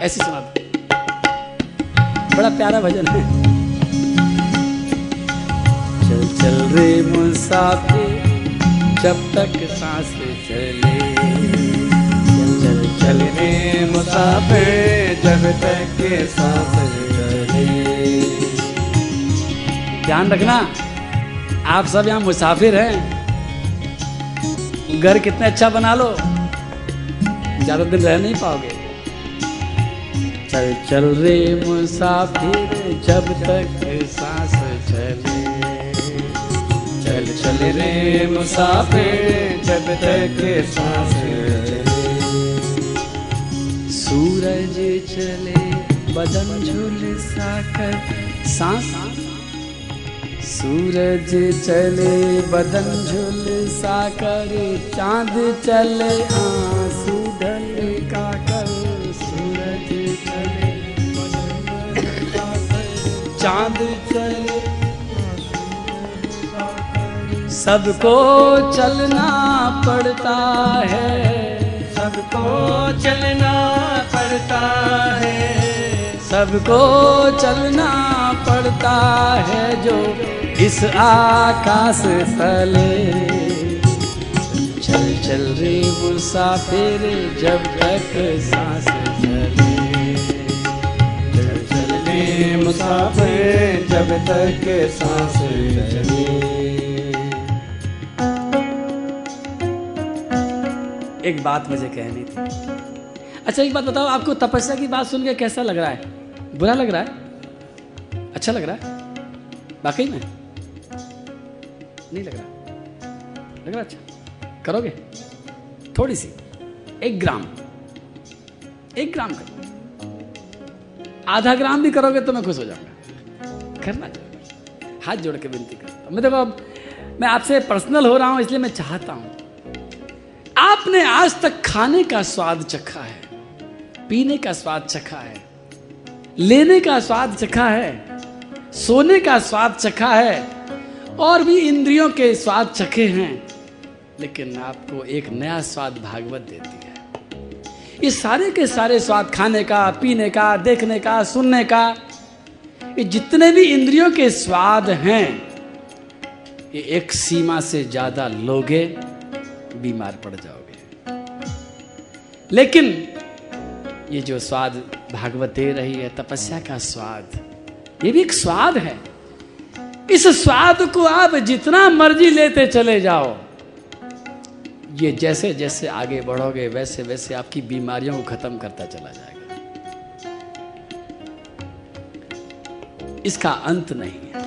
ऐसे सुना बड़ा प्यारा भजन है। चल चल रे मुसाफिर, जब तक सांस चले चल चल रे मुसाफिर, जब तक सांस चले। ध्यान रखना, आप सब यहाँ मुसाफिर हैं। घर कितने अच्छा बना लो, ज़्यादा दिन रह नहीं पाओगे। चल चल रे मुसाफिर, जब तक सांस चले। चल चल रे मुसाफिर, जब तक सांस सूरज चले, बदन झूल साकर, सांस। सूरज चले, बदन झुल साकर, चाँद चले आँसू चाँद चले। सबको चलना पड़ता है। सबको चलना पड़ता है। सबको चलना पड़ता है जो इस आकाश तले। चल चल रे मुसाफिर जब तक सांस चले। जब तक एक बात मुझे कहनी थी। अच्छा एक बात बताओ, आपको तपस्या की बात सुन के कैसा लग रहा है? बुरा लग रहा है? अच्छा लग रहा है? बाकी में? नहीं लग रहा। लग रहा अच्छा। करोगे? थोड़ी सी। एक ग्राम। एक ग्राम करो। आधा ग्राम भी करोगे तो मैं खुश हो जाऊँगा। करना चाहिए हाथ जोड़ के विनती करता हूँ। मैं देखो अब मैं आपसे पर्सनल हो रहा हूँ, इसलिए मैं चाहता हूँ। आपने आज तक खाने का स्वाद चखा है, पीने का स्वाद चखा है, लेने का स्वाद चखा है, सोने का स्वाद चखा है, और भी इंद्रियों के स्वाद चखे हैं, लेकिन आपको एक नया स्वाद भागवत देती है। ये सारे के सारे स्वाद खाने का, पीने का, देखने का, सुनने का, ये जितने भी इंद्रियों के स्वाद हैं, ये एक सीमा से ज़्यादा लोगे, बीमार पड़ जाओगे। लेकिन ये जो स्वाद भागवत दे रही है, तपस्या का स्वाद, ये भी एक स्वाद है। इस स्वाद को आप जितना मर्ज़ी लेते चले जाओ। ये जैसे जैसे आगे बढ़ोगे, वैसे वैसे आपकी बीमारियों को खत्म करता चला जाएगा। इसका अंत नहीं है।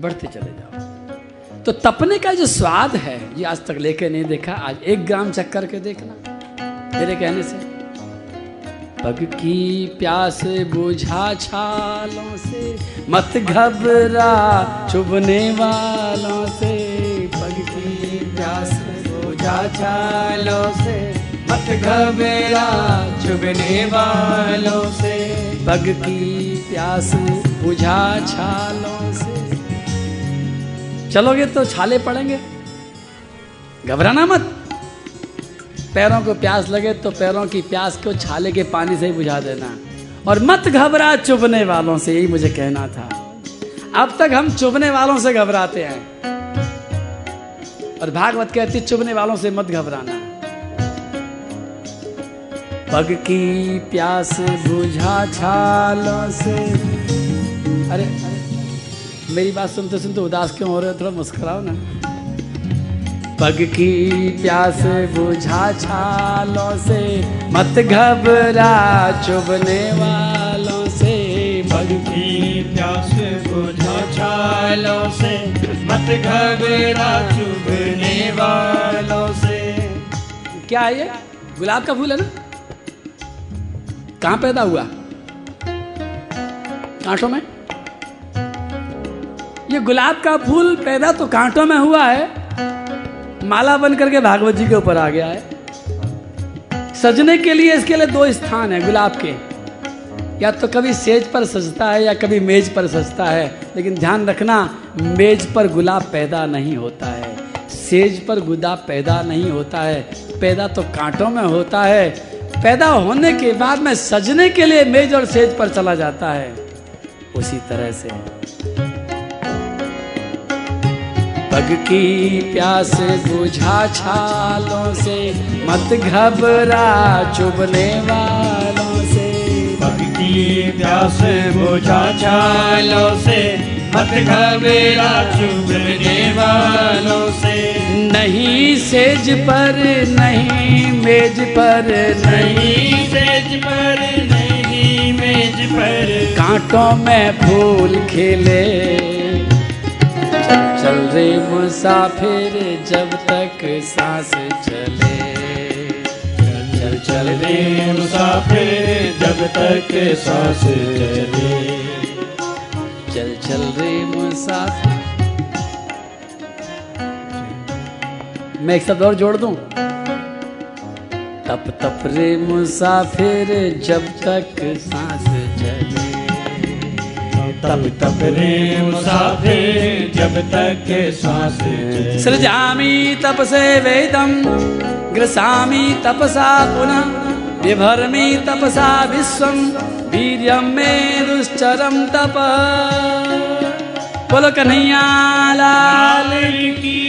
बढ़ते चले जाओ। तो तपने का जो स्वाद है, ये आज तक लेके नहीं देखा। आज एक ग्राम चक करके देखना, मेरे कहने से। पग की प्यास बुझा छालों से, मत घबरा, चुभने वालों से। बुझा छालों से, मत घबरा चुभने वालों से। पग की प्यास बुझा छालों से। चलोगे तो छाले पड़ेंगे। घबराना मत। पैरों को प्यास लगे तो पैरों की प्यास को छाले के पानी से ही बुझा देना। और मत घबरा चुभने वालों से, यही मुझे कहना था। अब तक हम चुभने वालों से घबराते हैं। और भागवत कहती, चुभने वालों से मत घबराना। पग की प्यास बुझा छालों से। अरे मेरी बात सुनते सुनते उदास क्यों हो रहे हो? थोड़ा मुस्कुराओ ना। पग की प्यास बुझा छालों से। मत घबरा, चुभने वालों प्यास बुझा छालों से, मत घबरा चुभने वालों से। क्या है ये? गुलाब का फूल है ना? कहाँ पैदा हुआ? कांटों में? ये गुलाब का फूल पैदा तो कांटों में हुआ है। माला बन करके भागवत जी के ऊपर आ गया है। सजने के लिए इसके लिए दो स्थान है गुलाब के। या तो कभी सेज पर सजता है या कभी मेज पर सजता है, लेकिन ध्यान रखना, मेज पर गुलाब पैदा नहीं होता है। सेज पर गुलाब पैदा नहीं होता है। पैदा तो कांटों में होता है। पैदा होने के बाद में सजने के लिए मेज और सेज पर चला जाता है। उसी तरह से। पग की प्यास बुझा छालों से मत घबरा, चुभने वालों की प्यास बुझा छालों से मत घबरा चुभने वालों से। नहीं सेज पर नहीं मेज पर नहीं नहीं सेज पर नहीं मेज पर। कांटों में फूल खिले। चल रे मुसाफिर जब तक सांस चले। चल चल मुसाफिर जब तक सांस चले चल चल रे मुसाफिर। मैं एक शब्द और जोड़ दूँ? तप तप रे मुसाफिर जब तक सांस चले तब तब रे मुसाफिर जब तक सांस चले सृजामि तपसे वेदम ग्रसामि तपसा पुनः विभर्मि तपसा विश्वम वीर्यम मे दुश्चरम तप। बोलो कन्हैया लाल की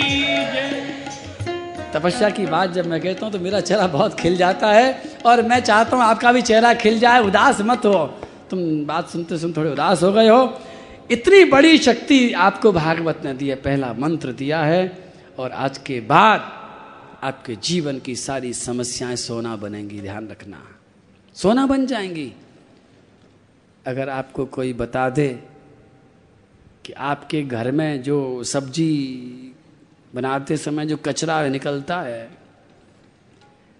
तपस्या की बात जब मैं कहता हूँ तो मेरा चेहरा बहुत खिल जाता है और मैं चाहता हूँ आपका भी चेहरा खिल जाए उदास मत हो। तुम बात सुनते सुनते थोड़े उदास हो गए हो। इतनी बड़ी शक्ति आपको भागवत ने दी है पहला मंत्र दिया है और आज के बाद आपके जीवन की सारी समस्याएँ सोना बनेंगी, ध्यान रखना। सोना बन जाएँगी। अगर आपको कोई बता दे कि आपके घर में जो सब्ज़ी बनाते समय जो कचरा निकलता है,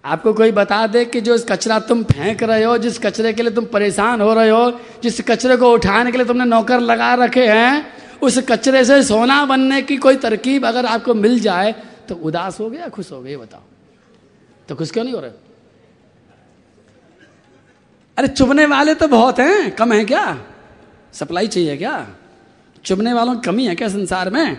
आपको कोई बता दे कि जो इस कचरा तुम फेंक रहे हो, जिस कचरे के लिए तुम परेशान हो रहे हो, जिस कचरे को उठाने के लिए तुमने नौकर लगा रखे हैं, उस कचरे से सोना बनने की कोई तरकीब अगर आपको मिल जाए तो उदास हो गया, खुश हो गए बताओ। तो खुश क्यों नहीं हो रहे? अरे, चुभने वाले तो बहुत हैं, कम है क्या? सप्लाई चाहिए क्या? चुभने वालों की कमी है क्या संसार में?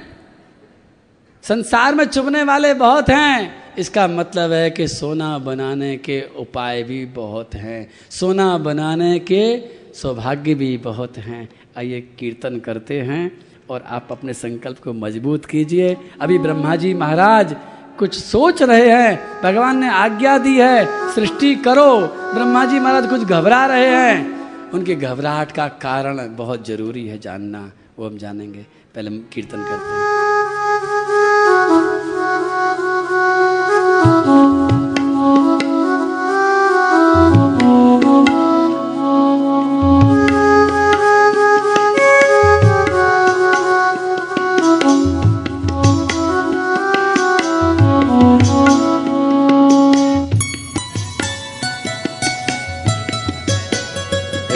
संसार में चुभने वाले बहुत हैं, इसका मतलब है कि सोना बनाने के उपाय भी बहुत हैं। सोना बनाने के सौभाग्य भी बहुत हैं। आइए कीर्तन करते हैं। और आप अपने संकल्प को मज़बूत कीजिए। अभी ब्रह्मा जी महाराज कुछ सोच रहे हैं। भगवान ने आज्ञा दी है, सृष्टि करो। ब्रह्मा जी महाराज कुछ घबरा रहे हैं। उनके घबराहट का कारण बहुत ज़रूरी है जानना, वो हम जानेंगे। पहले हम कीर्तन करते हैं।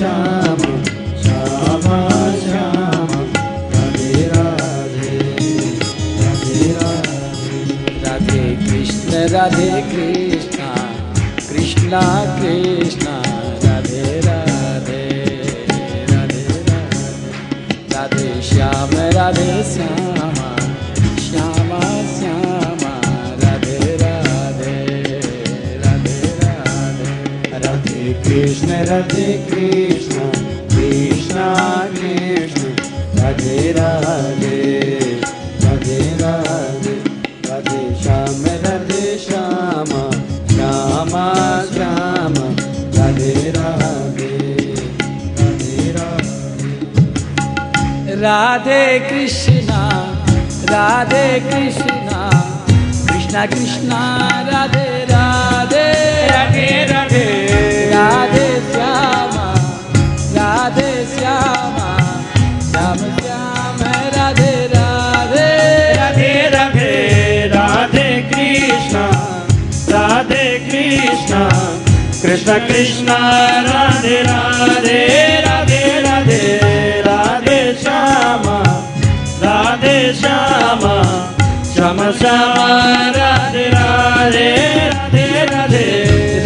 Radhe Radhe Krishna Krishna Krishna, Radhe Radhe Radhe Radhe Radhe Shyam Radhe Shyam, Shyama, Shyam, Radhe Radhe Radhe Radhe. Radhe Krishna Radhe Krishna Krishna Krishna, Radhe Radhe Radhe Radhe Radhe Shyama Radhe Shyama Shyam Shyam Radhe Radhe. Radhe Radhe Radhe Krishna Radhe Krishna Krishna Krishna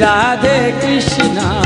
Radhe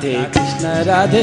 Radhe Krishna Radhe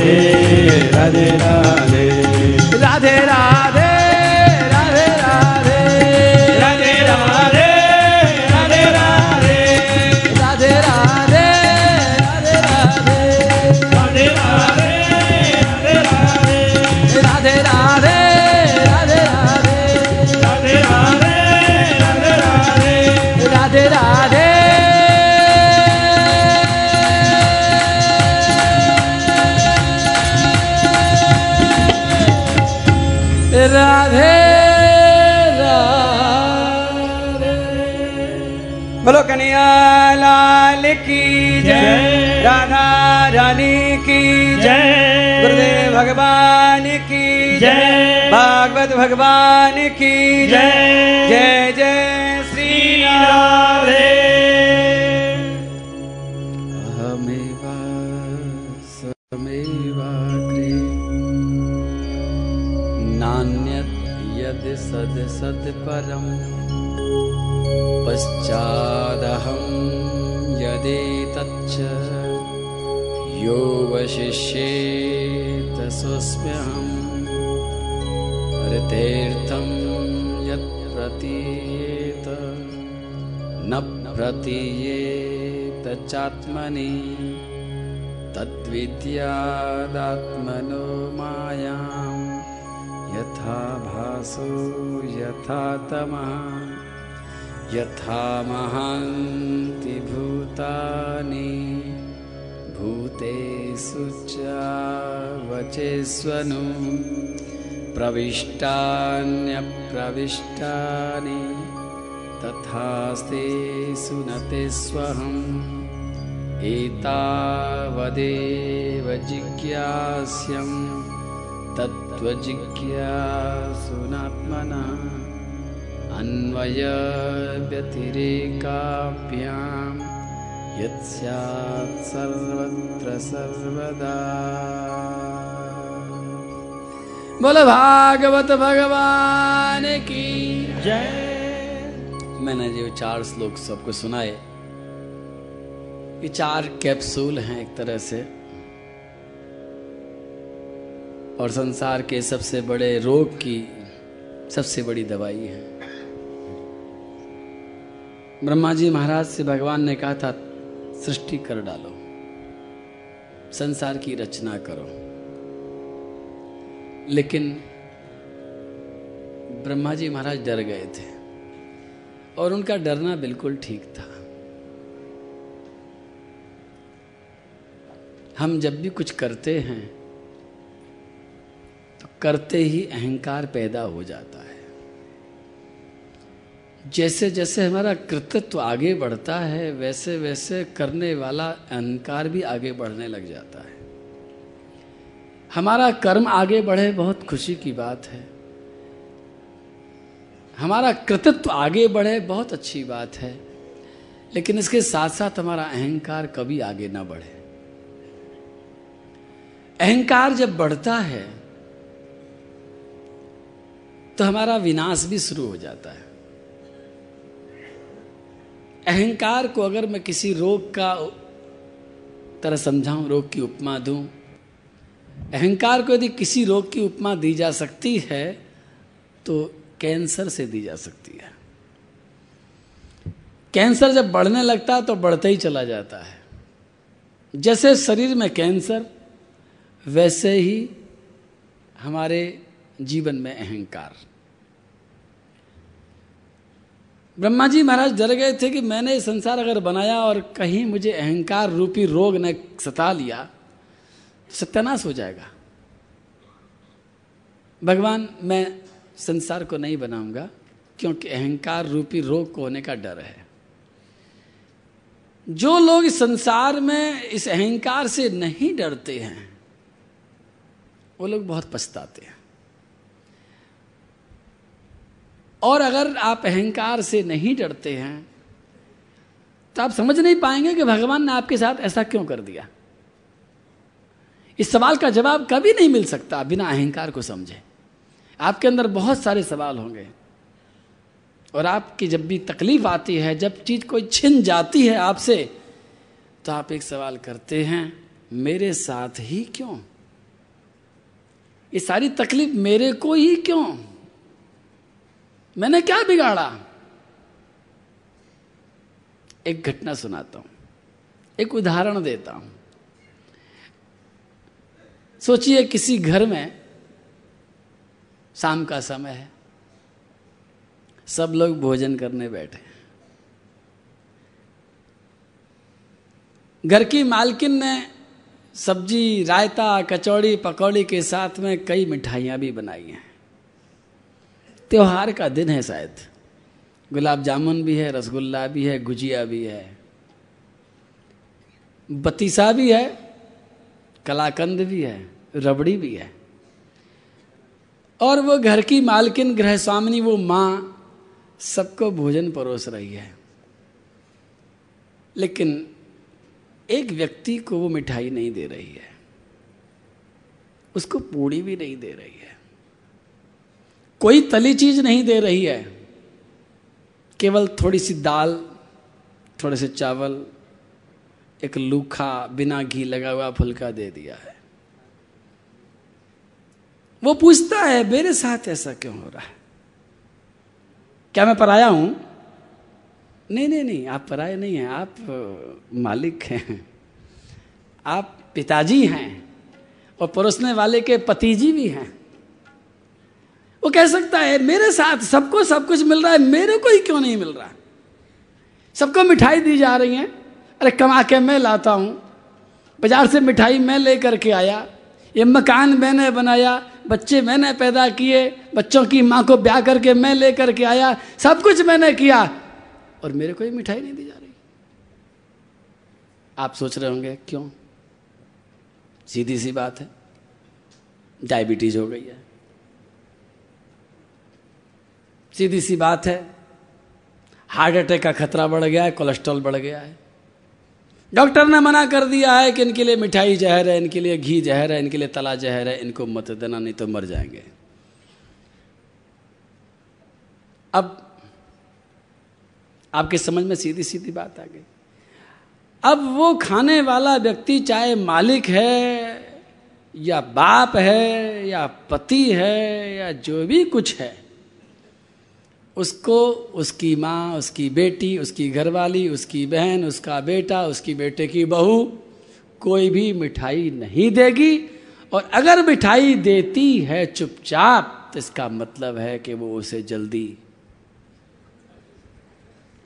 Radhe Radhe Radhe Radha Rani की जय। गुरुदेव भगवान की जय। भागवत भगवान की जय। जय। जय श्री राधे। नान्यत् यद् सद् सद् परम्। पश्चादहं यदेतच्च। यो वशिष्येत स्वस्म्यहम् ऋतेर्थं यत् प्रतीयेत न प्रतीयेत चात्मनि तद्विद्यादात्मनो मायां यथा भासो यथा तमः यथा महान्ति भूतानि भूतेषु च वचेष्वनु प्रविष्टान्यप्रविष्टानि तथास्तेषु न ते स्वहम् एतावदेव जिज्ञास्यं तत्त्वजिज्ञासुनात्मना अन्वयव्यतिरेकाभ्यां सर्वत्र सर्वदा। बोलो भागवत भगवान की। जय। मैंने जो चार श्लोक सबको सुनाए। ये चार कैप्सूल हैं एक तरह से। और संसार के सबसे बड़े रोग की सबसे बड़ी दवाई है। ब्रह्मा जी महाराज से भगवान ने कहा था सृष्टि कर डालो। संसार की रचना करो। लेकिन ब्रह्मा जी महाराज डर गए थे और उनका डरना बिल्कुल ठीक था। हम जब भी कुछ करते हैं तो करते ही अहंकार पैदा हो जाता है। जैसे जैसे हमारा कृतित्व आगे बढ़ता है, वैसे वैसे करने वाला अहंकार भी आगे बढ़ने लग जाता है। हमारा कर्म आगे बढ़े बहुत खुशी की बात है। हमारा कृतित्व आगे बढ़े बहुत अच्छी बात है। लेकिन इसके साथ साथ हमारा अहंकार कभी आगे ना बढ़े। अहंकार जब बढ़ता है तो हमारा विनाश भी शुरू हो जाता है। अहंकार को अगर मैं किसी रोग का तरह समझाऊं, रोग की उपमा दूँ, अहंकार को यदि किसी रोग की उपमा दी जा सकती है तो कैंसर से दी जा सकती है। कैंसर जब बढ़ने लगता है तो बढ़ते ही चला जाता है। जैसे शरीर में कैंसर, वैसे ही हमारे जीवन में अहंकार। ब्रह्मा जी महाराज डर गए थे कि मैंने संसार अगर बनाया और कहीं मुझे अहंकार रूपी रोग ने सता लिया तो सत्यानाश हो जाएगा। भगवान, मैं संसार को नहीं बनाऊँगा, क्योंकि अहंकार रूपी रोग को होने का डर है। जो लोग इस संसार में इस अहंकार से नहीं डरते हैं, वो लोग बहुत पछताते हैं। और अगर आप अहंकार से नहीं डरते हैं तो आप समझ नहीं पाएँगे कि भगवान ने आपके साथ ऐसा क्यों कर दिया। इस सवाल का जवाब कभी नहीं मिल सकता बिना अहंकार को समझे। आपके अंदर बहुत सारे सवाल होंगे। और आपकी जब भी तकलीफ़ आती है, जब चीज़ कोई छिन जाती है आपसे तो आप एक सवाल करते हैं, मेरे साथ ही क्यों? ये सारी तकलीफ़ मेरे को ही क्यों? मैंने क्या बिगाड़ा? एक घटना सुनाता हूँ। एक उदाहरण देता हूँ। सोचिए किसी घर में शाम का समय है। सब लोग भोजन करने बैठे घर की मालकिन ने सब्ज़ी, रायता, कचौड़ी, पकौड़ी के साथ में कई मिठाइयाँ भी बनाई हैं। त्योहार का दिन है शायद। गुलाब जामुन भी है, रसगुल्ला भी है, गुजिया भी है। बतीसा भी है, कलाकंद भी है, रबड़ी भी है। और वो घर की मालकिन गृह स्वामिनी वो माँ सबको भोजन परोस रही है। लेकिन एक व्यक्ति को वो मिठाई नहीं दे रही है। उसको पूड़ी भी नहीं दे रही है। कोई तली चीज़ नहीं दे रही है। केवल थोड़ी सी दाल, थोड़े से चावल, एक लूखा बिना घी लगा हुआ फुल्का दे दिया है। वो पूछता है, मेरे साथ ऐसा क्यों हो रहा है? क्या मैं पराया हूँ? नहीं नहीं नहीं, आप पराये नहीं हैं, आप मालिक हैं। आप पिताजी हैं और परोसने वाले के पतिजी भी हैं। वो कह सकता है, मेरे साथ सबको सब कुछ मिल रहा है, मेरे को ही क्यों नहीं मिल रहा? सबको मिठाई दी जा रही है। अरे कमा के मैं लाता हूँ। बाज़ार से मिठाई मैं लेकर के आया। ये मकान मैंने बनाया, बच्चे मैंने पैदा किए, बच्चों की माँ को ब्याह करके मैं लेकर के आया, सब कुछ मैंने किया और मेरे को ही मिठाई नहीं दी जा रही। आप सोच रहे होंगे, क्यों? सीधी सी बात है, डायबिटीज़ हो गई है। सीधी सी बात है। हार्ट अटैक का खतरा बढ़ गया है, कोलेस्ट्रॉल बढ़ गया है। डॉक्टर ने मना कर दिया है कि इनके लिए मिठाई जहर है, इनके लिए घी जहर है, इनके लिए तला जहर है, इनको मत देना, नहीं तो मर जाएँगे। अब आपके समझ में सीधी सीधी बात आ गई। अब वो खाने वाला व्यक्ति चाहे मालिक है, या बाप है, या पति है, या जो भी कुछ है उसको, उसकी माँ, उसकी बेटी, उसकी घरवाली, उसकी बहन, उसका बेटा, उसकी बेटे की बहू कोई भी मिठाई नहीं देगी। और अगर मिठाई देती है चुपचाप तो इसका मतलब है कि वो उसे जल्दी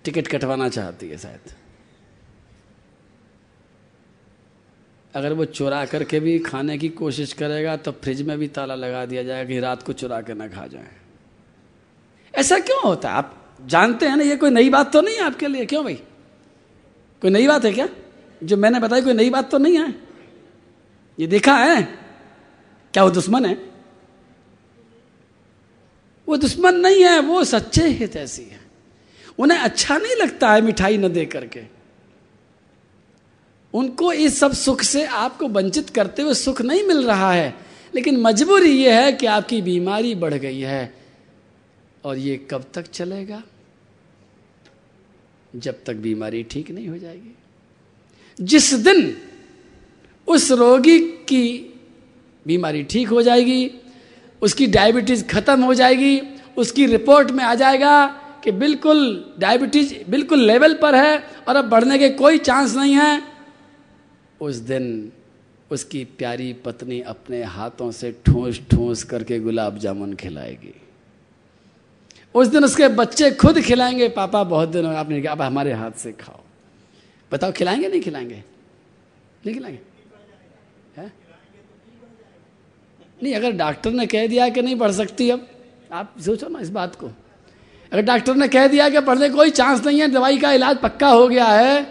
टिकट कटवाना चाहती है शायद। अगर वो चुरा करके भी खाने की कोशिश करेगा तो फ्रिज में भी ताला लगा दिया जाएगा कि रात को चुरा के ना खा जाए। ऐसा क्यों होता है? आप जानते हैं ना, ये कोई नई बात तो नहीं है आपके लिए? क्यों भाई? कोई नई बात है क्या? जो मैंने बताई, कोई नई बात तो नहीं है? ये देखा है? क्या वो दुश्मन है? वो दुश्मन नहीं है, वो सच्चे हित ऐसी है। उन्हें अच्छा नहीं लगता है मिठाई न दे करके। उनको इस सब सुख से आपको वंचित करते हुए सुख नहीं मिल रहा है। लेकिन मजबूरी यह है कि आपकी बीमारी बढ़ गई है। और ये कब तक चलेगा? जब तक बीमारी ठीक नहीं हो जाएगी। जिस दिन उस रोगी की बीमारी ठीक हो जाएगी, उसकी डायबिटीज़ खत्म हो जाएगी, उसकी रिपोर्ट में आ जाएगा कि बिल्कुल डायबिटीज़ बिल्कुल लेवल पर है और अब बढ़ने के कोई चांस नहीं है, उस दिन उसकी प्यारी पत्नी अपने हाथों से ठूस ठूस करके गुलाब जामुन खिलाएगी। उस दिन उसके बच्चे खुद खिलाएँगे, पापा, बहुत दिन आपने कहा, अब हमारे हाथ से खाओ। बताओ, खिलाएँगे, नहीं खिलाएँगे? नहीं खिलाएँगे? नहीं, अगर डॉक्टर ने कह दिया कि नहीं पढ़ सकती अब, आप सोचो ना इस बात को। अगर डॉक्टर ने कह दिया कि पढ़ने कोई चांस नहीं है, दवाई का इलाज पक्का हो गया है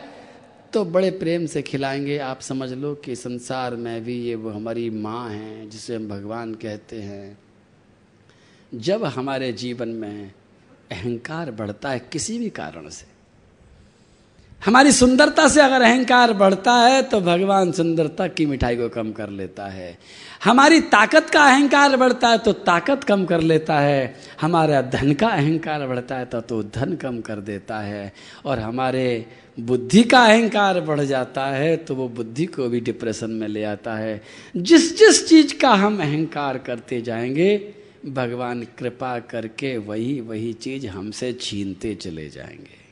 तो बड़े प्रेम से खिलाएँगे। आप समझ लो कि संसार में भी ये वो हमारी माँ हैं, जिसे हम भगवान कहते हैं। जब हमारे जीवन में अहंकार बढ़ता है किसी भी कारण से, हमारी सुंदरता से अगर अहंकार बढ़ता है तो भगवान सुंदरता की मिठाई को कम कर लेता है। हमारी ताकत का अहंकार बढ़ता है तो ताकत कम कर लेता है। हमारा धन का अहंकार बढ़ता है तो तो धन कम कर देता है। और हमारे बुद्धि का अहंकार बढ़ जाता है तो वो बुद्धि को भी डिप्रेशन में ले आता है। जिस जिस चीज़ का हम अहंकार करते जाएँगे भगवान कृपा करके वही वही चीज़ हमसे छीनते चले जाएँगे।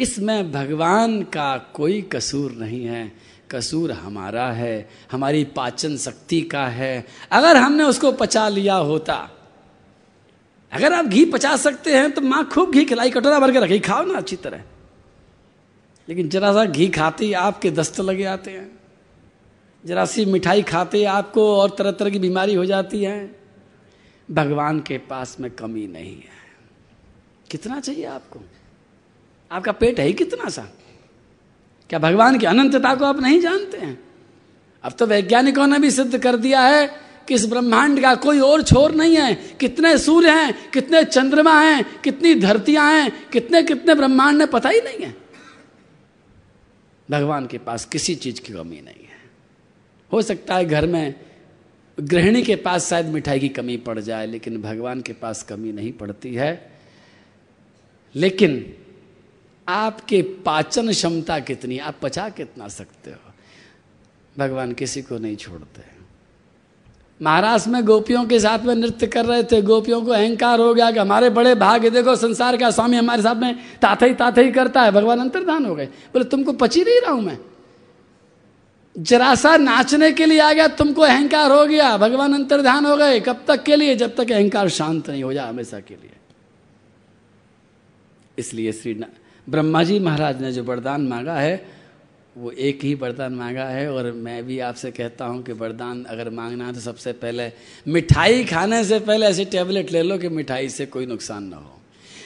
इसमें भगवान का कोई कसूर नहीं है। कसूर हमारा है, हमारी पाचन शक्ति का है। अगर हमने उसको पचा लिया होता, अगर आप घी पचा सकते हैं तो माँ खूब घी खिलाई, कटोरा भर के रखी खाओ ना अच्छी तरह। लेकिन जरा सा घी खाते ही आपके दस्त लगे आते हैं। जरा सी मिठाई खाते आपको और तरह तरह की बीमारी हो जाती है। भगवान के पास में कमी नहीं है। कितना चाहिए आपको? आपका पेट है ही कितना सा? क्या भगवान की अनंतता को आप नहीं जानते हैं? अब तो वैज्ञानिकों ने भी सिद्ध कर दिया है कि इस ब्रह्मांड का कोई और छोर नहीं है। कितने सूर्य हैं, कितने चंद्रमा हैं, कितनी धरतियाँ हैं, कितने कितने ब्रह्मांड ने पता ही नहीं है। भगवान के पास किसी चीज़ की कमी नहीं है। हो सकता है घर में गृहिणी के पास शायद मिठाई की कमी पड़ जाए, लेकिन भगवान के पास कमी नहीं पड़ती है। लेकिन आपके पाचन क्षमता कितनी, आप पचा कितना सकते हो? भगवान किसी को नहीं छोड़ते। महाराष्ट्र में गोपियों के साथ में नृत्य कर रहे थे, गोपियों को अहंकार हो गया कि हमारे बड़े भाग्य, देखो संसार का स्वामी हमारे साथ में ताथा ही ताथे ही करता है। भगवान अंतर्धान हो गए। बोले, तुमको पची नहीं रहा हूँ मैं? जरा सा नाचने के लिए आ गया, तुमको अहंकार हो गया, भगवान अंतर्ध्यान हो गए, कब तक के लिए? जब तक अहंकार शांत नहीं हो जाए हमेशा के लिए। इसलिए श्री ब्रह्मा जी महाराज ने जो वरदान मांगा है, वो एक ही वरदान मांगा है, और मैं भी आपसे कहता हूँ कि वरदान अगर मांगना है तो सबसे पहले मिठाई खाने से पहले ऐसी टेबलेट ले लो कि मिठाई से कोई नुकसान ना हो।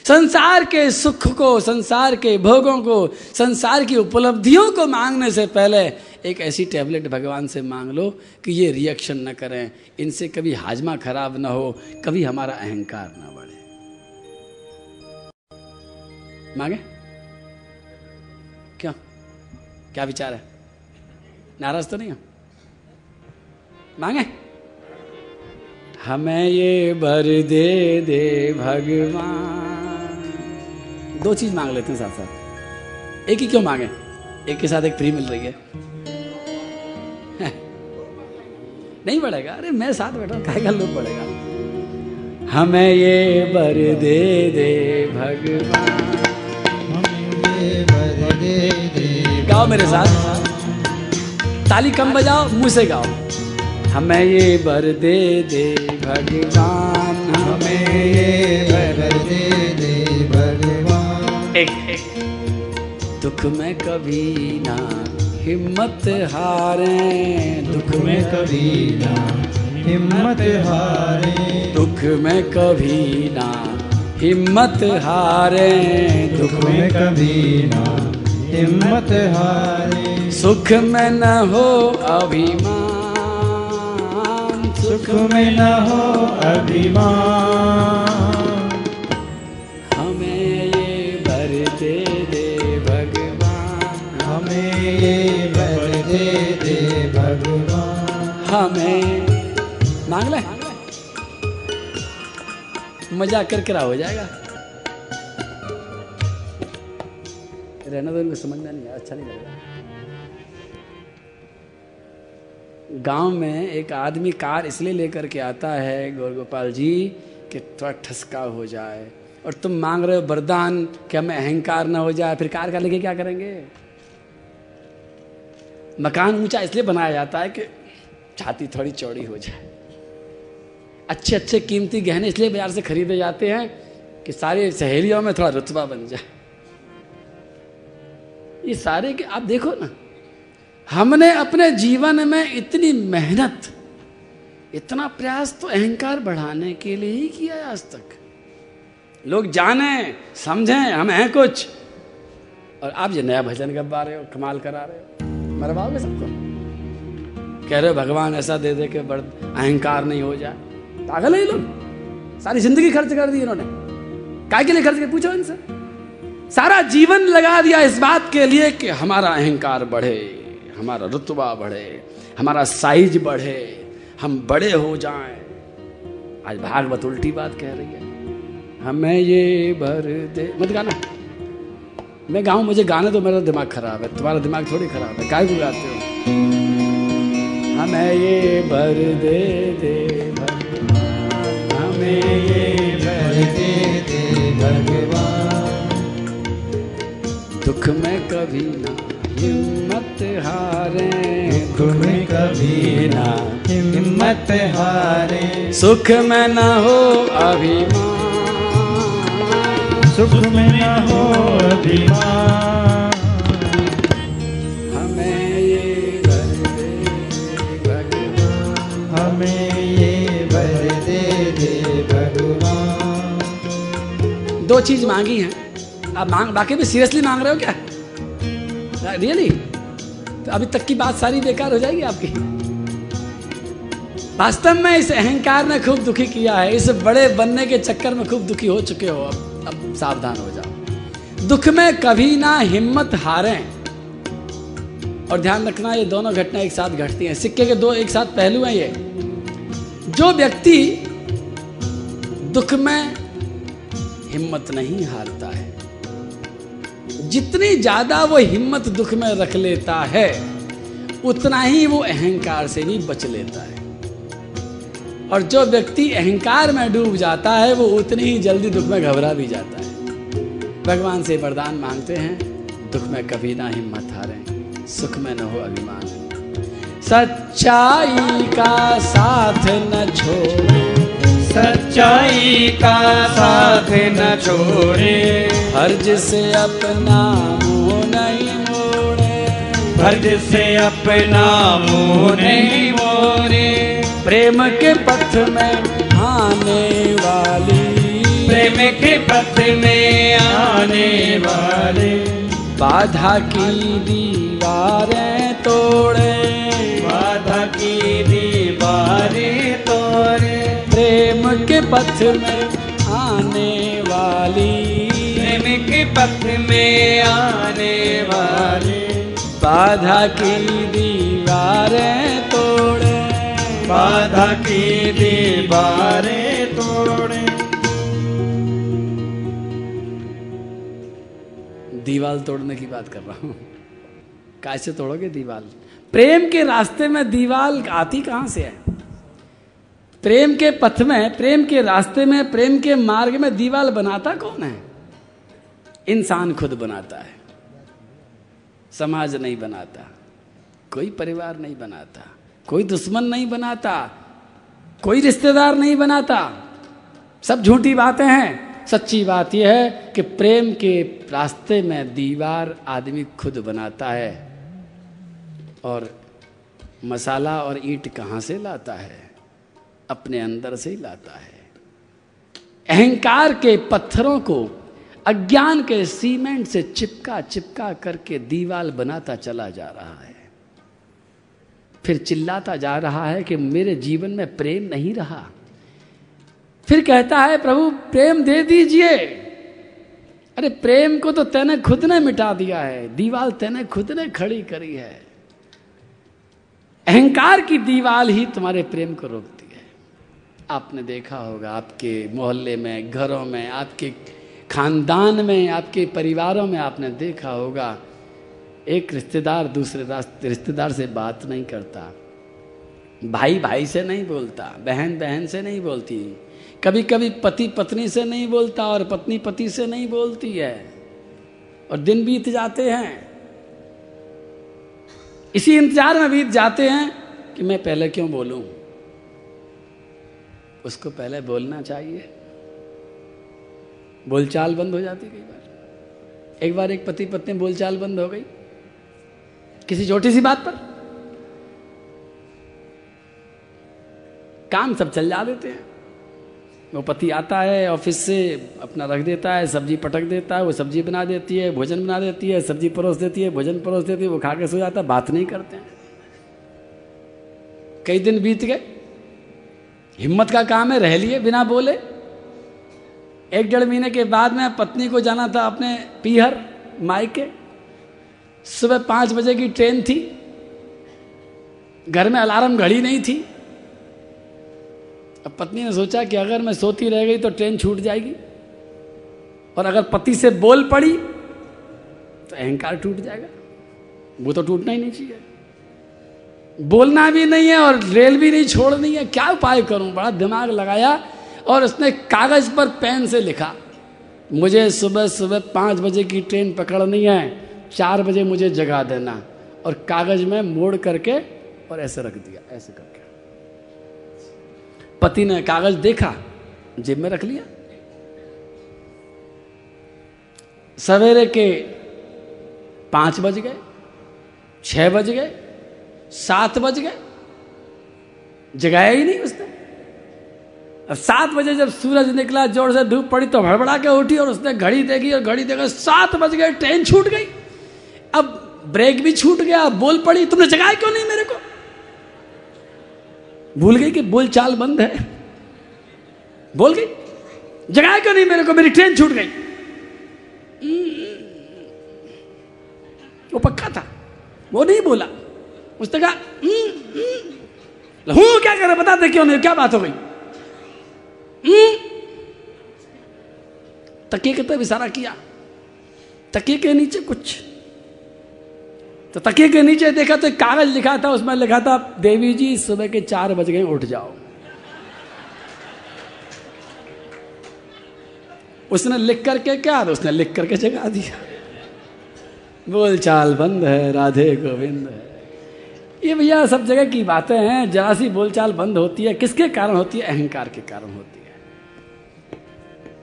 संसार के सुख को, संसार के भोगों को, संसार की उपलब्धियों को मांगने से पहले एक ऐसी टेबलेट भगवान से मांग लो कि ये रिएक्शन न करें। इनसे कभी हाजमा खराब ना हो, कभी हमारा अहंकार ना बढ़े। मांगे? क्यों? क्या विचार है? नाराज़ तो नहीं हो? मांगे? हमें ये बर दे दे भगवान। दो चीज़ मांग लेते हैं साथ साथ एक ही क्यों मांगे? एक के साथ एक फ्री मिल रही है। नहीं बढ़ेगा अरे मैं साथ बैठा हूँ का लोग बढ़ेगा हमें ये बर दे दे भगवान। गाओ मेरे साथ। ताली कम बजाओ, मुँह से गाओ। हमें ये बर दे दे भगवान। हमें ये बर दे एक दुख में कभी ना हिम्मत हारे। दुख में कभी ना हिम्मत हारे। दुख में कभी ना हिम्मत हारे। दुख में कभी ना हिम्मत हारे। सुख में न हो अभिमान। सुख में न हो अभिमान। हमें दे दे भगवान। हमें ये बर दे दे भगवान। हमें। मांग ले। मज़ाक करके रहा हो जाएगा। रहना तो इनको समझना नहीं है अच्छा नहीं लगेगा गाँव में एक आदमी कार इसलिए लेकर के आता है गौर गोपाल जी कि थोड़ा ठसका हो जाए। और तुम मांग रहे हो वरदान कि हमें अहंकार ना हो जाए। फिर कार का लेके क्या करेंगे? मकान ऊँचा इसलिए बनाया जाता है कि छाती थोड़ी चौड़ी हो जाए। अच्छे अच्छे कीमती गहने इसलिए बाज़ार से खरीदे जाते हैं कि सारी सहेलियों में थोड़ा रुतबा बन जाए। ये सारे के आप देखो ना, हमने अपने जीवन में इतनी मेहनत, इतना प्रयास तो अहंकार बढ़ाने के लिए ही किया आज तक। लोग जाने, समझें, हम हैं कुछ। और आप ये नया भजन गा रहे हो, कमाल करा रहे हो। मरवाओगे सबको? कह रहे हो, भगवान ऐसा दे दे के बड़ अहंकार नहीं हो जाए। पागल है ये लोग। सारी ज़िंदगी खर्च कर दी इन्होंने। काय के लिए खर्च कर पूछो इनसे। सारा जीवन लगा दिया इस बात के लिए कि हमारा अहंकार बढ़े, हमारा रुतबा बढ़े, हमारा साइज़ बढ़े, हम बड़े हो जाएँ। आज भागवत उल्टी बात कह रही है। हमें ये भर दे। मत गाना। मैं गाऊं मुझे गाने तो मेरा दिमाग खराब है। तुम्हारा दिमाग थोड़ी खराब है। काय को गाते हो। हमें ये भर दे दे भगवान। हमें ये बर दे दे भगवान। दुख में कभी ना हिम्मत हारे। दुख में कभी ना हिम्मत हारे। सुख में न हो अभिमान। सुख में न हो दे चीज़ मांगी है। आप मांग, बाकी भी सीरियसली मांग रहे हो क्या? रियली तो अभी तक की बात सारी बेकार हो जाएगी आपकी। वास्तव में इस अहंकार ने खूब दुखी किया है। इस बड़े बनने के चक्कर में खूब दुखी हो चुके हो अब सावधान हो जाओ दुख में कभी ना हिम्मत हारें। और ध्यान रखना, ये दोनों घटना एक साथ घटती हैं। सिक्के के दो एक साथ पहलू हैं ये। जो व्यक्ति दुख में हिम्मत नहीं हारता है, जितनी ज़्यादा वो हिम्मत दुख में रख लेता है, उतना ही वो अहंकार से भी बच लेता है। और जो व्यक्ति अहंकार में डूब जाता है, वो उतनी ही जल्दी दुख में घबरा भी जाता है। भगवान से वरदान मांगते हैं दुख में कभी ना हिम्मत हारें सुख में न हो अभिमान। सच्चाई का साथ न छोड़ो सच्चाई का साथ न छोड़े। फ़र्ज़ से अपना मुँह नहीं मोड़े। फ़र्ज़ से अपना मुँह नहीं मोरे प्रेम के पथ में आने वाली प्रेम के पथ में आने वाले। बाधा की दीवारें तोड़े। बाधा की दीवारें तोड़े। प्रेम के पथ में आने वाली। प्रेम के पथ में आने वाले। बाधा की दीवारें तोड़े। बाधा की दीवारें तोड़े। दीवाल तोड़ने की बात कर रहा हूँ। कैसे तोड़ोगे दीवाल? प्रेम के रास्ते में दीवाल आती कहाँ से है? प्रेम के पथ में, प्रेम के रास्ते में, प्रेम के मार्ग में दीवाल बनाता कौन है? इंसान खुद बनाता है। समाज नहीं बनाता। कोई परिवार नहीं बनाता। कोई दुश्मन नहीं बनाता। कोई रिश्तेदार नहीं बनाता। सब झूठी बातें हैं। सच्ची बात यह है कि प्रेम के रास्ते में दीवार आदमी खुद बनाता है और मसाला और ईंट कहाँ से लाता है? अपने अंदर से ही लाता है। अहंकार के पत्थरों को, अज्ञान के सीमेंट से चिपका चिपका करके दीवाल बनाता चला जा रहा है। फिर चिल्लाता जा रहा है कि मेरे जीवन में प्रेम नहीं रहा। फिर कहता है, प्रभु, प्रेम दे दीजिए। अरे, प्रेम को तो तेने खुद ने मिटा दिया है। दीवाल तेने खुद ने खड़ी करी है। अहंकार की दीवाल ही तुम्हारे प्रेम को रोकती है। आपने देखा होगा, आपके मोहल्ले में, घरों में, आपके खानदान में, आपके परिवारों में आपने देखा होगा, एक रिश्तेदार दूसरे रिश्तेदार से बात नहीं करता। भाई भाई से नहीं बोलता बहन बहन से नहीं बोलती। कभी कभी पति पत्नी से नहीं बोलता और पत्नी पति से नहीं बोलती है। और दिन बीत जाते हैं। इसी इंतज़ार में बीत जाते हैं कि मैं पहले क्यों बोलूँ? उसको पहले बोलना चाहिए। बोलचाल बंद हो जाती कई बार। एक बार एक पति पत्नी बोलचाल बंद हो गई। किसी छोटी सी बात पर। काम सब चल जा देते हैं। वो पति आता है ऑफ़िस से, अपना रख देता है, सब्ज़ी पटक देता है, वो सब्ज़ी बना देती है, भोजन बना देती है, सब्ज़ी परोस देती है, भोजन परोस देती है, वो खा के सो जाता है, बात नहीं करते। कई दिन बीत गए। हिम्मत का काम है, रह लिए बिना बोले। एक डेढ़ महीने के बाद में पत्नी को जाना था अपने पीहर, मायके। सुबह पाँच बजे की ट्रेन थी। घर में अलार्म घड़ी नहीं थी। अब पत्नी ने सोचा कि अगर मैं सोती रह गई तो ट्रेन छूट जाएगी। और अगर पति से बोल पड़ी तो अहंकार टूट जाएगा। वो तो टूटना ही नहीं चाहिए। बोलना भी नहीं है और रेल भी नहीं छोड़नी है। क्या उपाय करूँ? बड़ा दिमाग लगाया और उसने कागज़ पर पेन से लिखा, मुझे सुबह सुबह पाँच बजे की ट्रेन पकड़नी है। चार बजे मुझे जगा देना। और कागज़ में मोड़ करके और ऐसे रख दिया, ऐसे करके। पति ने कागज़ देखा, जेब में रख लिया। सवेरे के पाँच बज गए, छह बज गए, सात बज गए, जगाया ही नहीं उसने। अब सात बजे जब सूरज निकला, ज़ोर से धूप पड़ी तो हड़बड़ा के उठी और उसने घड़ी देखी और घड़ी देखा सात बज गए, ट्रेन छूट गई। अब ब्रेक भी छूट गया, बोल पड़ी, तुमने जगाया क्यों नहीं मेरे को? भूल गई कि बोल चाल बंद है? बोल गई? जगाया क्यों नहीं मेरे को? मेरी ट्रेन छूट गई। वो पक्का था। वो नहीं बोला। उसने कहा "हम्म, हम्म।" हूँ क्या करे बता दे क्यों नहीं? क्या बात हो गई? "हम्म।" तकिए की तरफ़ इशारा किया। तकिए के नीचे कुछ तो तकिए के नीचे देखा तो एक कागज़ लिखा था, उसमें लिखा था, देवी जी, सुबह के चार बज गए, उठ जाओ। उसने लिख करके क्या तो उसने लिख करके जगा दिया। बोल चाल बंद है, राधे गोविंद है। ये भैया सब जगह की बातें हैं जरा सी बोलचाल बंद होती है। किसके कारण होती है? अहंकार के कारण होती है।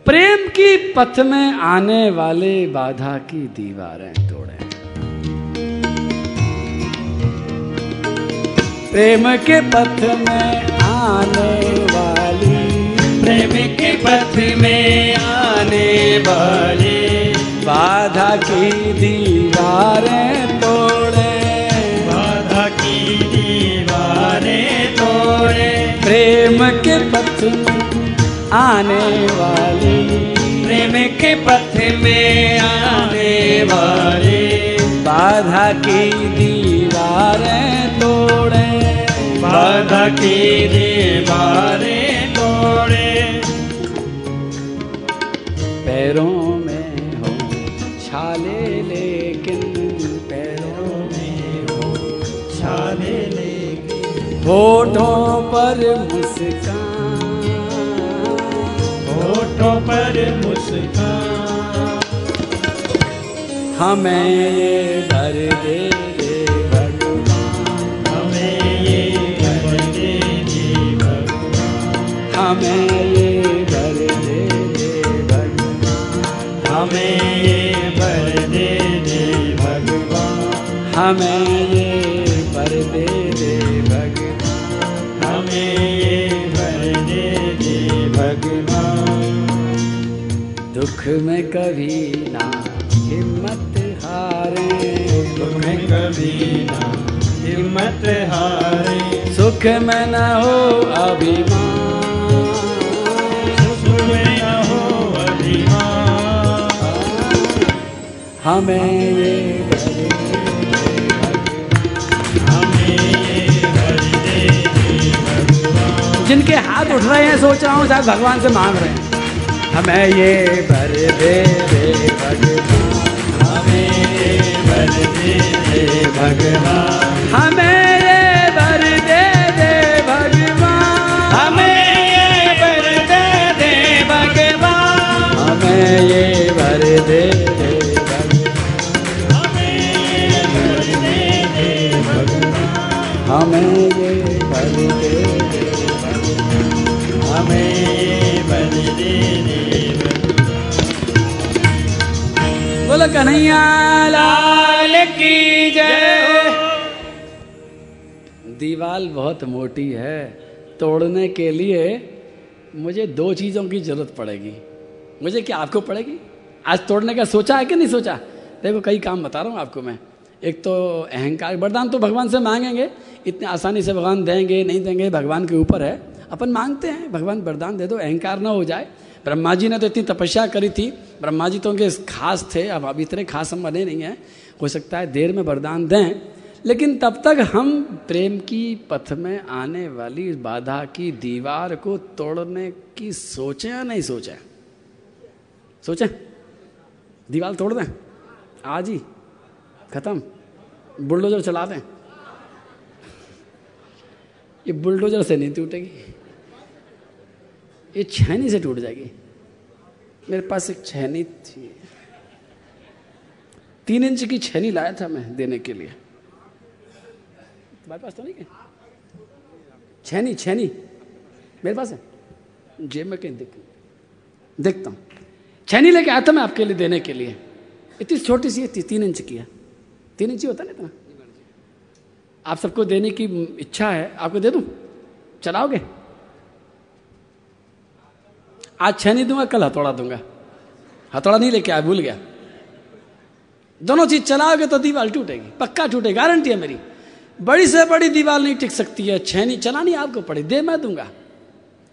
प्रेम की पथ में आने वाले बाधा की दीवारें तोड़े। प्रेम के पथ में आने वाली। प्रेम के पथ में आने वाले। बाधा की दीवारें तोड़े। बाधा की दीवारें तोड़े। प्रेम के पथ में आने वाली। प्रेम के पथ में आने वाले। बाधा की तोड़े की तोड़े पैरों में हो छाले, लेकिन पैरों में हो छाले लेके होठों पर मुस्कान। होठों पर मुस्कान। हमें ये भर दे हमें दे भगवान हमें दे भगवान हमें दे हमें भर दे भगवान दुख में कभी ना हिम्मत हारे तुम्हें कभी ना हिम्मत हारे, सुख में न हो अभिमान। हमें ये हमें भर जिनके हाथ उठ रहे हैं, सोच रहा हूँ शायद भगवान से मांग रहे हैं। हमें ये भर दे दे भगवान। हमें ये भर दे दे भगवान। हमें ये भर दे बोलो कन्हैया, लाल की जय। दीवाल बहुत मोटी है, तोड़ने के लिए मुझे दो चीज़ों की ज़रूरत पड़ेगी। मुझे क्या, आपको पड़ेगी? आज तोड़ने का सोचा है कि नहीं सोचा? देखो, कई काम बता रहा हूँ आपको मैं। एक तो अहंकार, वरदान तो भगवान से मांगेंगे इतने आसानी से भगवान देंगे, नहीं देंगे, भगवान के ऊपर है। अपन मांगते हैं, भगवान वरदान दे दो, अहंकार ना हो जाए। ब्रह्मा जी ने तो इतनी तपस्या करी थी। ब्रह्मा जी तो उनके खास थे, अब अब इतने खास हम बने नहीं हैं। हो सकता है देर में वरदान दें। लेकिन तब तक हम प्रेम की पथ में आने वाली बाधा की दीवार को तोड़ने की सोचें या नहीं सोचें? सोचें? दीवार तोड़ दें? आज ही। खत्म। बुलडोजर चला दें? ये बुलडोजर से नहीं टूटेगी ये छैनी से टूट जाएगी। मेरे पास एक छैनी थी। तीन इंच की छैनी लाया था मैं देने के लिए। तुम्हारे पास तो नहीं है? छैनी छैनी। मेरे पास है? जेब में कहीं देख। देखता हूँ। छैनी लेके था मैं आपके लिए देने के लिए। इतनी छोटी सी थी, तीन इंच की है। तीन इंच ही होता ना इतना? आप सबको देने की इच्छा है, आपको दे दूँ? चलाओगे? आज छह नहीं दूँगा, कल हथौड़ा दूँगा। हथौड़ा नहीं लेके आया, भूल गया। दोनों चीज़ चलाओगे तो दीवार टूटेगी, पक्का टूटेगी, गारंटी है मेरी। बड़ी से बड़ी दीवार नहीं टिक सकती है छेनी चलानी आपको पड़ी, दे मैं दूँगा।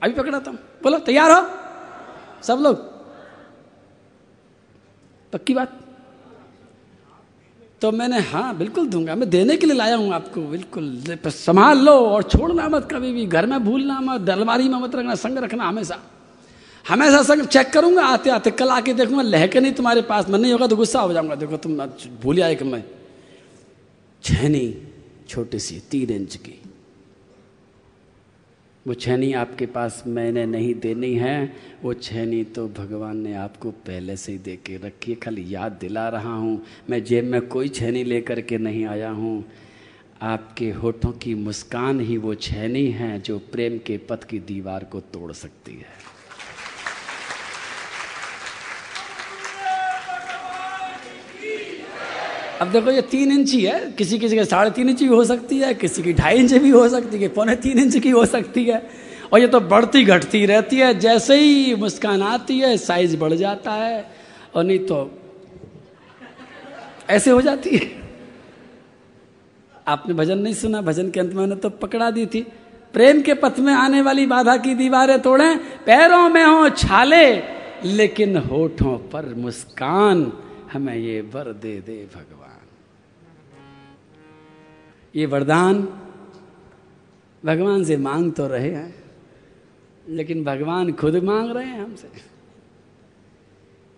अभी पकड़ा तुम बोलो, तैयार हो? सब लोग? पक्की बात? तो मैंने हाँ बिल्कुल दूँगा। मैं देने के लिए लाया हूँ आपको, बिल्कुल। संभाल लो और छोड़ना मत कभी भी। घर में भूलना मत दलबारी में मत रखना, संग रखना हमेशा। हमेशा संग चेक करूँगा, आते आते, कल आके देखूँगा, लहके नहीं तुम्हारे पास। मन नहीं होगा तो गुस्सा हो जाऊँगा। देखो, तुम भूल आए कि मैं छैनी छोटी सी तीन इंच की। वो छैनी आपके पास मैंने नहीं देनी है, वो छैनी तो भगवान ने आपको पहले से ही दे के रखी है। खाली याद दिला रहा हूँ, मैं जेब में कोई छैनी लेकर के नहीं आया हूँ। आपके होठों की मुस्कान ही वो छैनी है जो प्रेम के पथ की दीवार को तोड़ सकती है। अब देखो ये तीन इंची है, किसी किसी के साढ़े तीन इंच भी हो सकती है, किसी की ढाई इंच भी हो सकती है, पौने तीन इंच की हो सकती है। और ये तो बढ़ती घटती रहती है, जैसे ही मुस्कान आती है साइज़ बढ़ जाता है, और नहीं तो ऐसे हो जाती है। आपने भजन नहीं सुना, भजन के अंत में तो पकड़ा दी थी। प्रेम के पथ में आने वाली बाधा की दीवारें तोड़े, पैरों में हो छाले, लेकिन होठों पर मुस्कान हमें ये वर दे दे भगवान। ये वरदान भगवान से मांग तो रहे हैं, लेकिन भगवान खुद मांग रहे हैं हमसे।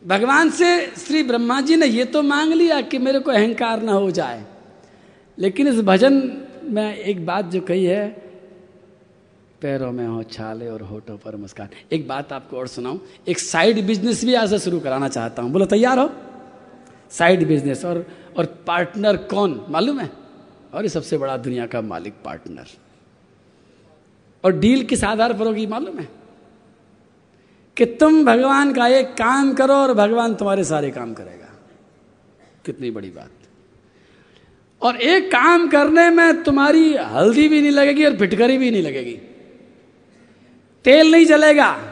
भगवान से श्री ब्रह्मा जी ने ये तो मांग लिया कि मेरे को अहंकार ना हो जाए, लेकिन इस भजन में एक बात जो कही है, पैरों में हो छाले और होठों पर मुस्कान। एक बात आपको और सुनाऊं, एक साइड बिज़नेस भी आज शुरू कराना चाहता हूँ। बोलो, तैयार हो? साइड बिज़नेस और और पार्टनर कौन? मालूम है? और ये सबसे बड़ा दुनिया का मालिक पार्टनर और डील किस आधार पर होगी मालूम है? कि तुम भगवान का एक काम करो और भगवान तुम्हारे सारे काम करेगा। कितनी बड़ी बात। और एक काम करने में तुम्हारी हल्दी भी नहीं लगेगी और फिटकरी भी नहीं लगेगी। तेल नहीं जलेगा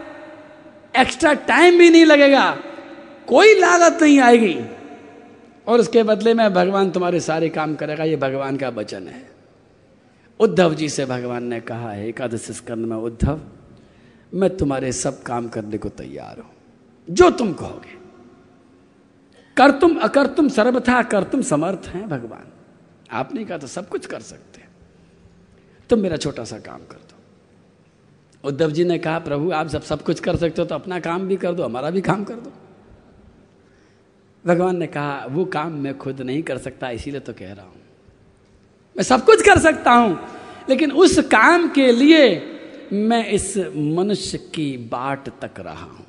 एक्स्ट्रा टाइम भी नहीं लगेगा, कोई लागत नहीं आएगी। और उसके बदले में भगवान तुम्हारे सारे काम करेगा, ये भगवान का वचन है। उद्धव जी से भगवान ने कहा, है एकादश स्कंद में उद्धव, मैं तुम्हारे सब काम करने को तैयार हूँ। जो तुम कहोगे। कर तुम, अकर तुम सर्वथा, कर तुम समर्थ हैं भगवान। आपने कहा तो सब कुछ कर सकते तुम मेरा छोटा सा काम कर दो। उद्धव जी ने कहा, प्रभु, आप जब सब कुछ कर सकते हो तो अपना काम भी कर दो, हमारा भी काम कर दो। भगवान ने कहा, वो काम मैं खुद नहीं कर सकता, इसीलिए तो कह रहा हूँ। मैं सब कुछ कर सकता हूँ, लेकिन उस काम के लिए मैं इस मनुष्य की बाट तक रहा हूँ।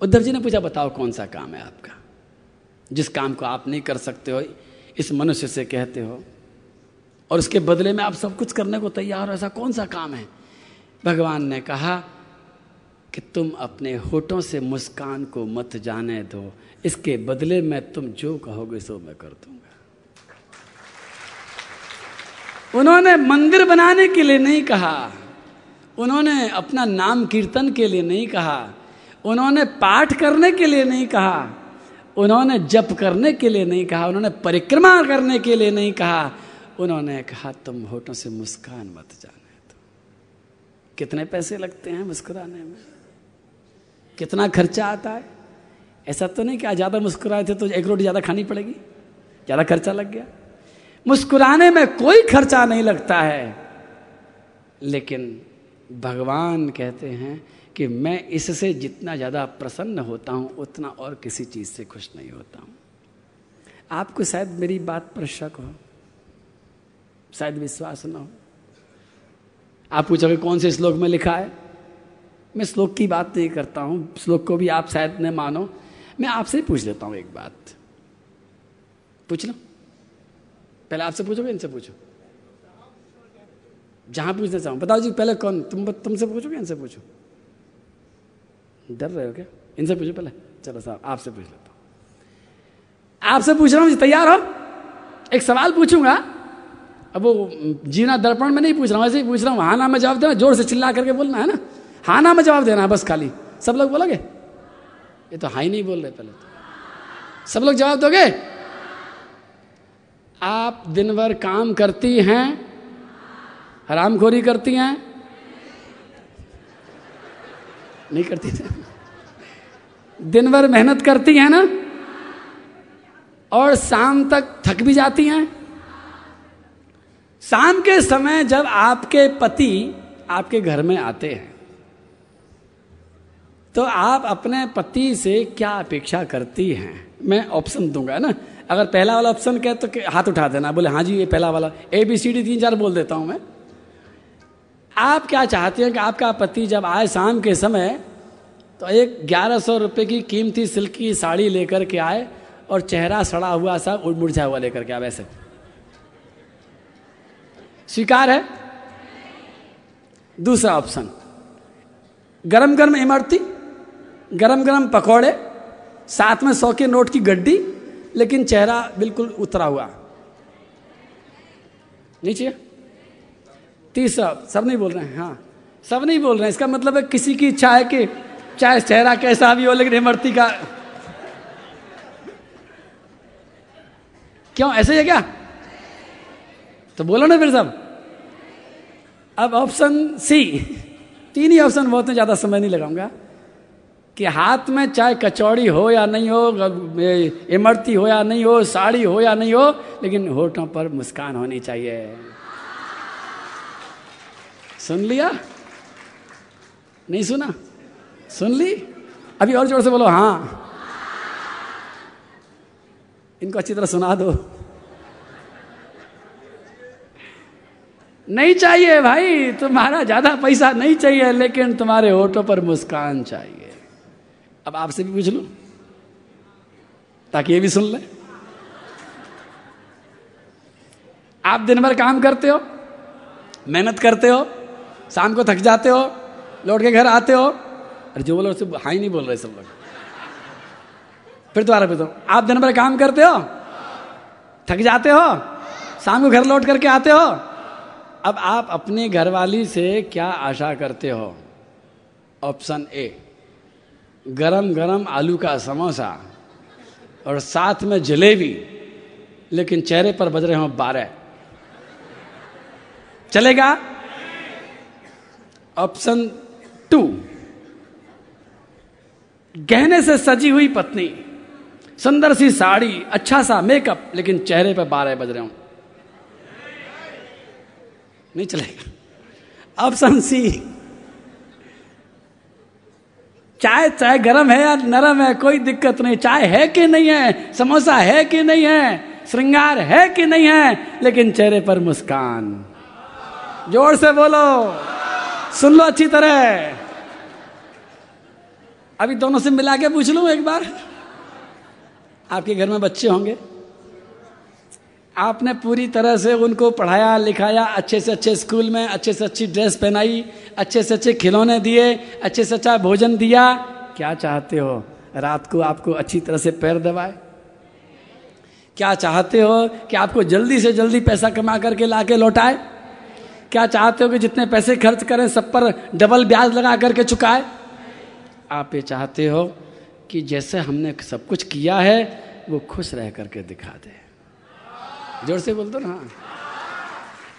उद्धव जी ने पूछा, बताओ कौन सा काम है आपका? जिस काम को आप नहीं कर सकते हो, इस मनुष्य से कहते हो, और उसके बदले में आप सब कुछ करने को तैयार हो, ऐसा कौन सा काम है? भगवान ने कहा कि तुम अपने होठों से मुस्कान को मत जाने दो। इसके बदले में तुम जो कहोगे सो मैं कर दूँगा। उन्होंने मंदिर बनाने के लिए नहीं कहा। उन्होंने अपना नाम कीर्तन के लिए नहीं कहा। उन्होंने पाठ करने के लिए नहीं कहा। उन्होंने जप करने के लिए नहीं कहा। उन्होंने परिक्रमा करने के लिए नहीं कहा। उन्होंने कहा, तुम होठों से मुस्कान मत जाने दो। कितने पैसे लगते हैं मुस्कुराने में? कितना खर्चा आता है? ऐसा तो नहीं कि आज ज़्यादा मुस्कुराए थे तो एक रोटी ज़्यादा खानी पड़ेगी। ज़्यादा खर्चा लग गया। मुस्कुराने में कोई खर्चा नहीं लगता है। लेकिन भगवान कहते हैं कि मैं इससे जितना ज़्यादा प्रसन्न होता हूँ, उतना और किसी चीज़ से खुश नहीं होता हूँ। आपको शायद मेरी बात पर शक हो। शायद विश्वास ना हो। आप पूछोगे कौन से श्लोक में लिखा है? मैं श्लोक की बात नहीं करता हूँ, श्लोक को भी आप शायद न मानो। मैं आपसे पूछ लेता हूँ एक बात। पूछ लो। पहले आपसे पूछोगे, इनसे पूछो। जहाँ पूछना चाहूँ। बताओ जी, पहले कौन? तुम तुमसे पूछोगे, इनसे पूछो। डर रहे हो क्या? इनसे पूछो पहले। चलो साहब, आपसे पूछ लेता हूँ। आपसे पूछ रहा हूँ तैयार हो? एक सवाल पूछूँगा। अब वो, जीना दर्पण में नहीं पूछ रहा हूँ, ऐसे ही पूछ रहा हूँ। हाँ ना, मैं जवाब देना ज़ोर से चिल्ला करके बोलना, है ना? हाँ ना, में जवाब देना है, बस खाली। सब लोग बोलोगे? ये तो हाई नहीं बोल रहे पहले तो। सब लोग जवाब दोगे? आप दिन भर काम करती हैं, हरामखोरी करती हैं? नहीं करती थे दिन भर मेहनत करती हैं ना? और शाम तक थक भी जाती हैं? शाम के समय जब आपके पति आपके घर में आते हैं तो आप अपने पति से क्या अपेक्षा करती हैं? मैं ऑप्शन दूँगा ना? अगर पहला वाला ऑप्शन कहे तो हाथ उठा देना, बोले हाँ जी, ये पहला वाला ए बी सी डी तीन, चार बोल देता हूँ मैं। आप क्या चाहते हैं कि आपका पति जब आए शाम के समय तो एक ग्यारह सौ रुपये की कीमती सिल्क की साड़ी लेकर के आए और चेहरा सड़ा हुआ सा, उड़ मुरझा हुआ लेकर के आए, वैसे। स्वीकार है? दूसरा ऑप्शन गरम गरम इमरती गरम गरम पकौड़े, साथ में सौ के नोट की गड्डी, लेकिन चेहरा बिल्कुल उतरा हुआ। नीचे? तीसरा सब नहीं बोल रहे हैं हाँ। सब नहीं बोल रहे हैं, इसका मतलब है किसी की इच्छा है कि चाहे चेहरा कैसा भी हो, लेकिन इमरती का क्यों, ऐसे है क्या? तो बोलो ना फिर सब। अब ऑप्शन सी। तीन ही ऑप्शन बहुत ज़्यादा समय नहीं लगाऊँगा। कि हाथ में चाहे कचौड़ी हो या नहीं हो इमरती हो या नहीं हो, साड़ी हो या नहीं हो, लेकिन होठों पर मुस्कान होनी चाहिए। सुन लिया? नहीं सुना? सुन ली? अभी और ज़ोर से बोलो हाँ। इनको अच्छी तरह सुना दो। नहीं चाहिए भाई, तुम्हारा ज़्यादा पैसा नहीं चाहिए, लेकिन तुम्हारे होठों पर मुस्कान चाहिए। अब आपसे भी पूछ लू, ताकि ये भी सुन ले। आप दिन भर काम करते हो, मेहनत करते हो, शाम को थक जाते हो, लौट के घर आते हो, अरे जो बोलो हाई नहीं बोल रहे सब लोग। फिर दोबारा पूछो आप दिन भर काम करते हो, थक जाते हो, शाम को घर लौट करके आते हो, अब आप अपनी घरवाली से क्या आशा करते हो? ऑप्शन ए गरम गरम आलू का समोसा और साथ में जलेबी, लेकिन चेहरे पर बज रहे हो बारह। चलेगा? ऑप्शन टू, गहने से सजी हुई पत्नी, सुंदर सी साड़ी अच्छा सा मेकअप लेकिन चेहरे पर बारह बज रहे हो। नहीं चलेगा। ऑप्शन सी चाय चाय गर्म है या नरम है, कोई दिक्कत नहीं। चाय है कि नहीं है? समोसा है कि नहीं है? श्रृंगार है कि नहीं है? लेकिन चेहरे पर मुस्कान। ज़ोर से बोलो। सुन लो अच्छी तरह। अभी दोनों से मिला के पूछ लू एक बार? आपके घर में बच्चे होंगे? आपने पूरी तरह से उनको पढ़ाया, लिखाया, अच्छे से अच्छे स्कूल में, अच्छे से अच्छी ड्रेस पहनाई, अच्छे से अच्छे खिलौने दिए, अच्छे से अच्छा भोजन दिया। क्या चाहते हो? रात को आपको अच्छी तरह से पैर दबाए। क्या चाहते हो कि आपको जल्दी से जल्दी पैसा कमा करके ला के लौटाए? क्या चाहते हो कि जितने पैसे खर्च करें, सब पर डबल ब्याज लगा करके चुकाए? आप ये चाहते हो कि जैसे हमने सब कुछ किया है, वो खुश रह करके दिखा दे। ज़ोर से बोल दो ना।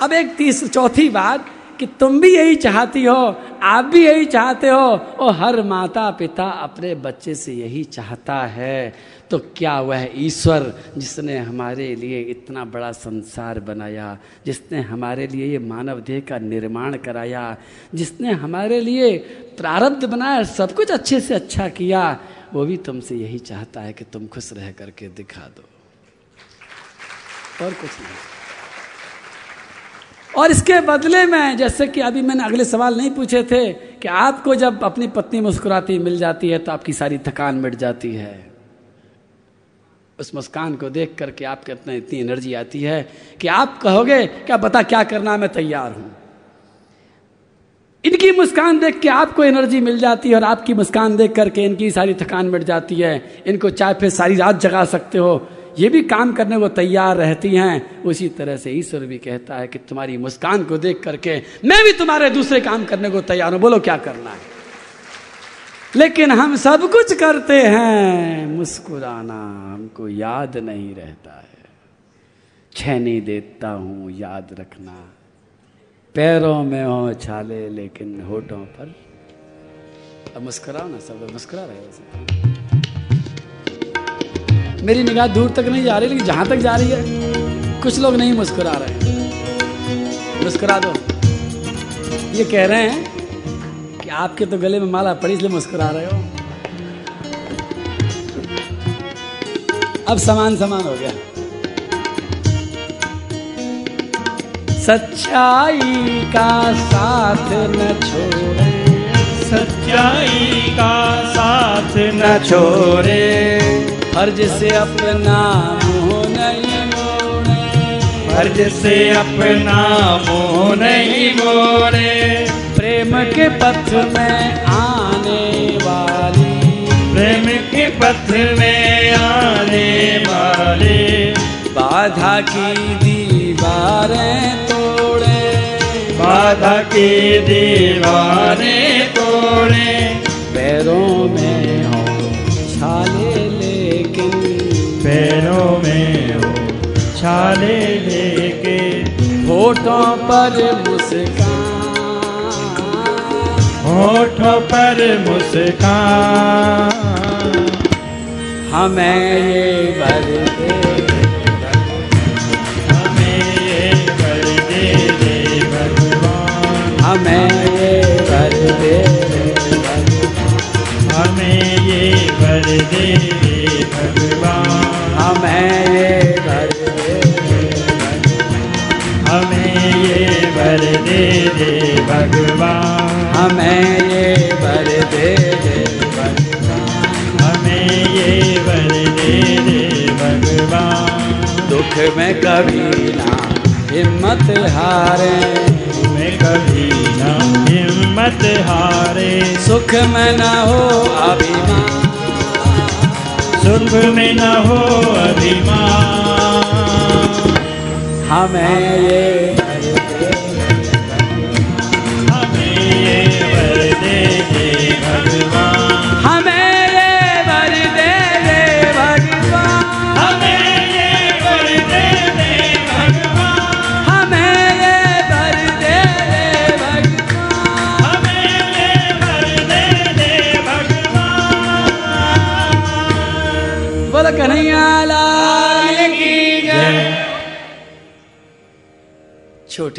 अब एक तीस, चौथी बात कि तुम भी यही चाहती हो, आप भी यही चाहते हो और हर माता पिता अपने बच्चे से यही चाहता है। तो क्या वह ईश्वर जिसने हमारे लिए इतना बड़ा संसार बनाया, जिसने हमारे लिए ये मानव देह का निर्माण कराया, जिसने हमारे लिए प्रारब्ध बनाया, सब कुछ अच्छे से अच्छा किया, वो भी तुमसे यही चाहता है कि तुम खुश रह करके दिखा दो। और कुछ नहीं। और इसके बदले में, जैसे कि अभी मैंने अगले सवाल नहीं पूछे थे कि आपको जब अपनी पत्नी मुस्कुराती मिल जाती है तो आपकी सारी थकान मिट जाती है। उस मुस्कान को देख करके आपके अपने इतनी एनर्जी आती है कि आप कहोगे, क्या बता क्या करना मैं तैयार हूँ? इनकी मुस्कान देख के आपको एनर्जी मिल जाती है और आपकी मुस्कान देख करके इनकी सारी थकान मिट जाती है। इनको चाहे फिर सारी रात जगा सकते हो। ये भी काम करने को तैयार रहती हैं। उसी तरह से ईश्वर भी कहता है कि तुम्हारी मुस्कान को देख करके मैं भी तुम्हारे दूसरे काम करने को तैयार हूँ। बोलो, क्या करना है? लेकिन हम सब कुछ करते हैं। मुस्कुराना हमको याद नहीं रहता है। छैनी देता हूँ याद रखना। पैरों में हो छाले, लेकिन होठों पर। अब मुस्कुराओ ना सब, मुस्कुरा रहे वैसे मेरी निगाह दूर तक नहीं जा रही, लेकिन जहाँ तक जा रही है, कुछ लोग नहीं मुस्कुरा रहे मुस्कुरा दो। ये कह रहे हैं कि आपके तो गले में माला पड़ी, इसलिए मुस्कुरा रहे हो। अब समान समान हो गया। सच्चाई का साथ न छोड़े। सच्चाई का साथ न छोड़े। फ़र्ज़ से अपना मुँह नहीं मोड़े। फ़र्ज़ से अपना मुँह नहीं मोड़े। प्रेम के पथ में आने वाली। प्रेम के पथ में आने वाले। बाधा की दीवारें तोड़े। बाधा की दीवारें तोड़े। पैरों में छाले लेके। होठों पर मुस्कान। होठों पर मुस्कान। हमें ये भर दे हमें ये वर दे हमें ये भर दे हमें ये वर दे दे भगवान। हमें ये दे दे भगवान। हमें ये भर दे दे भगवान। हमें ये वर दे दे भगवान। दुख में कभी ना हिम्मत हारे। मैं कभी ना हिम्मत हारे। सुख में ना हो अभिमान। सुख में न हो अभिमान। हमें ये कन्हैया की जय। छोटी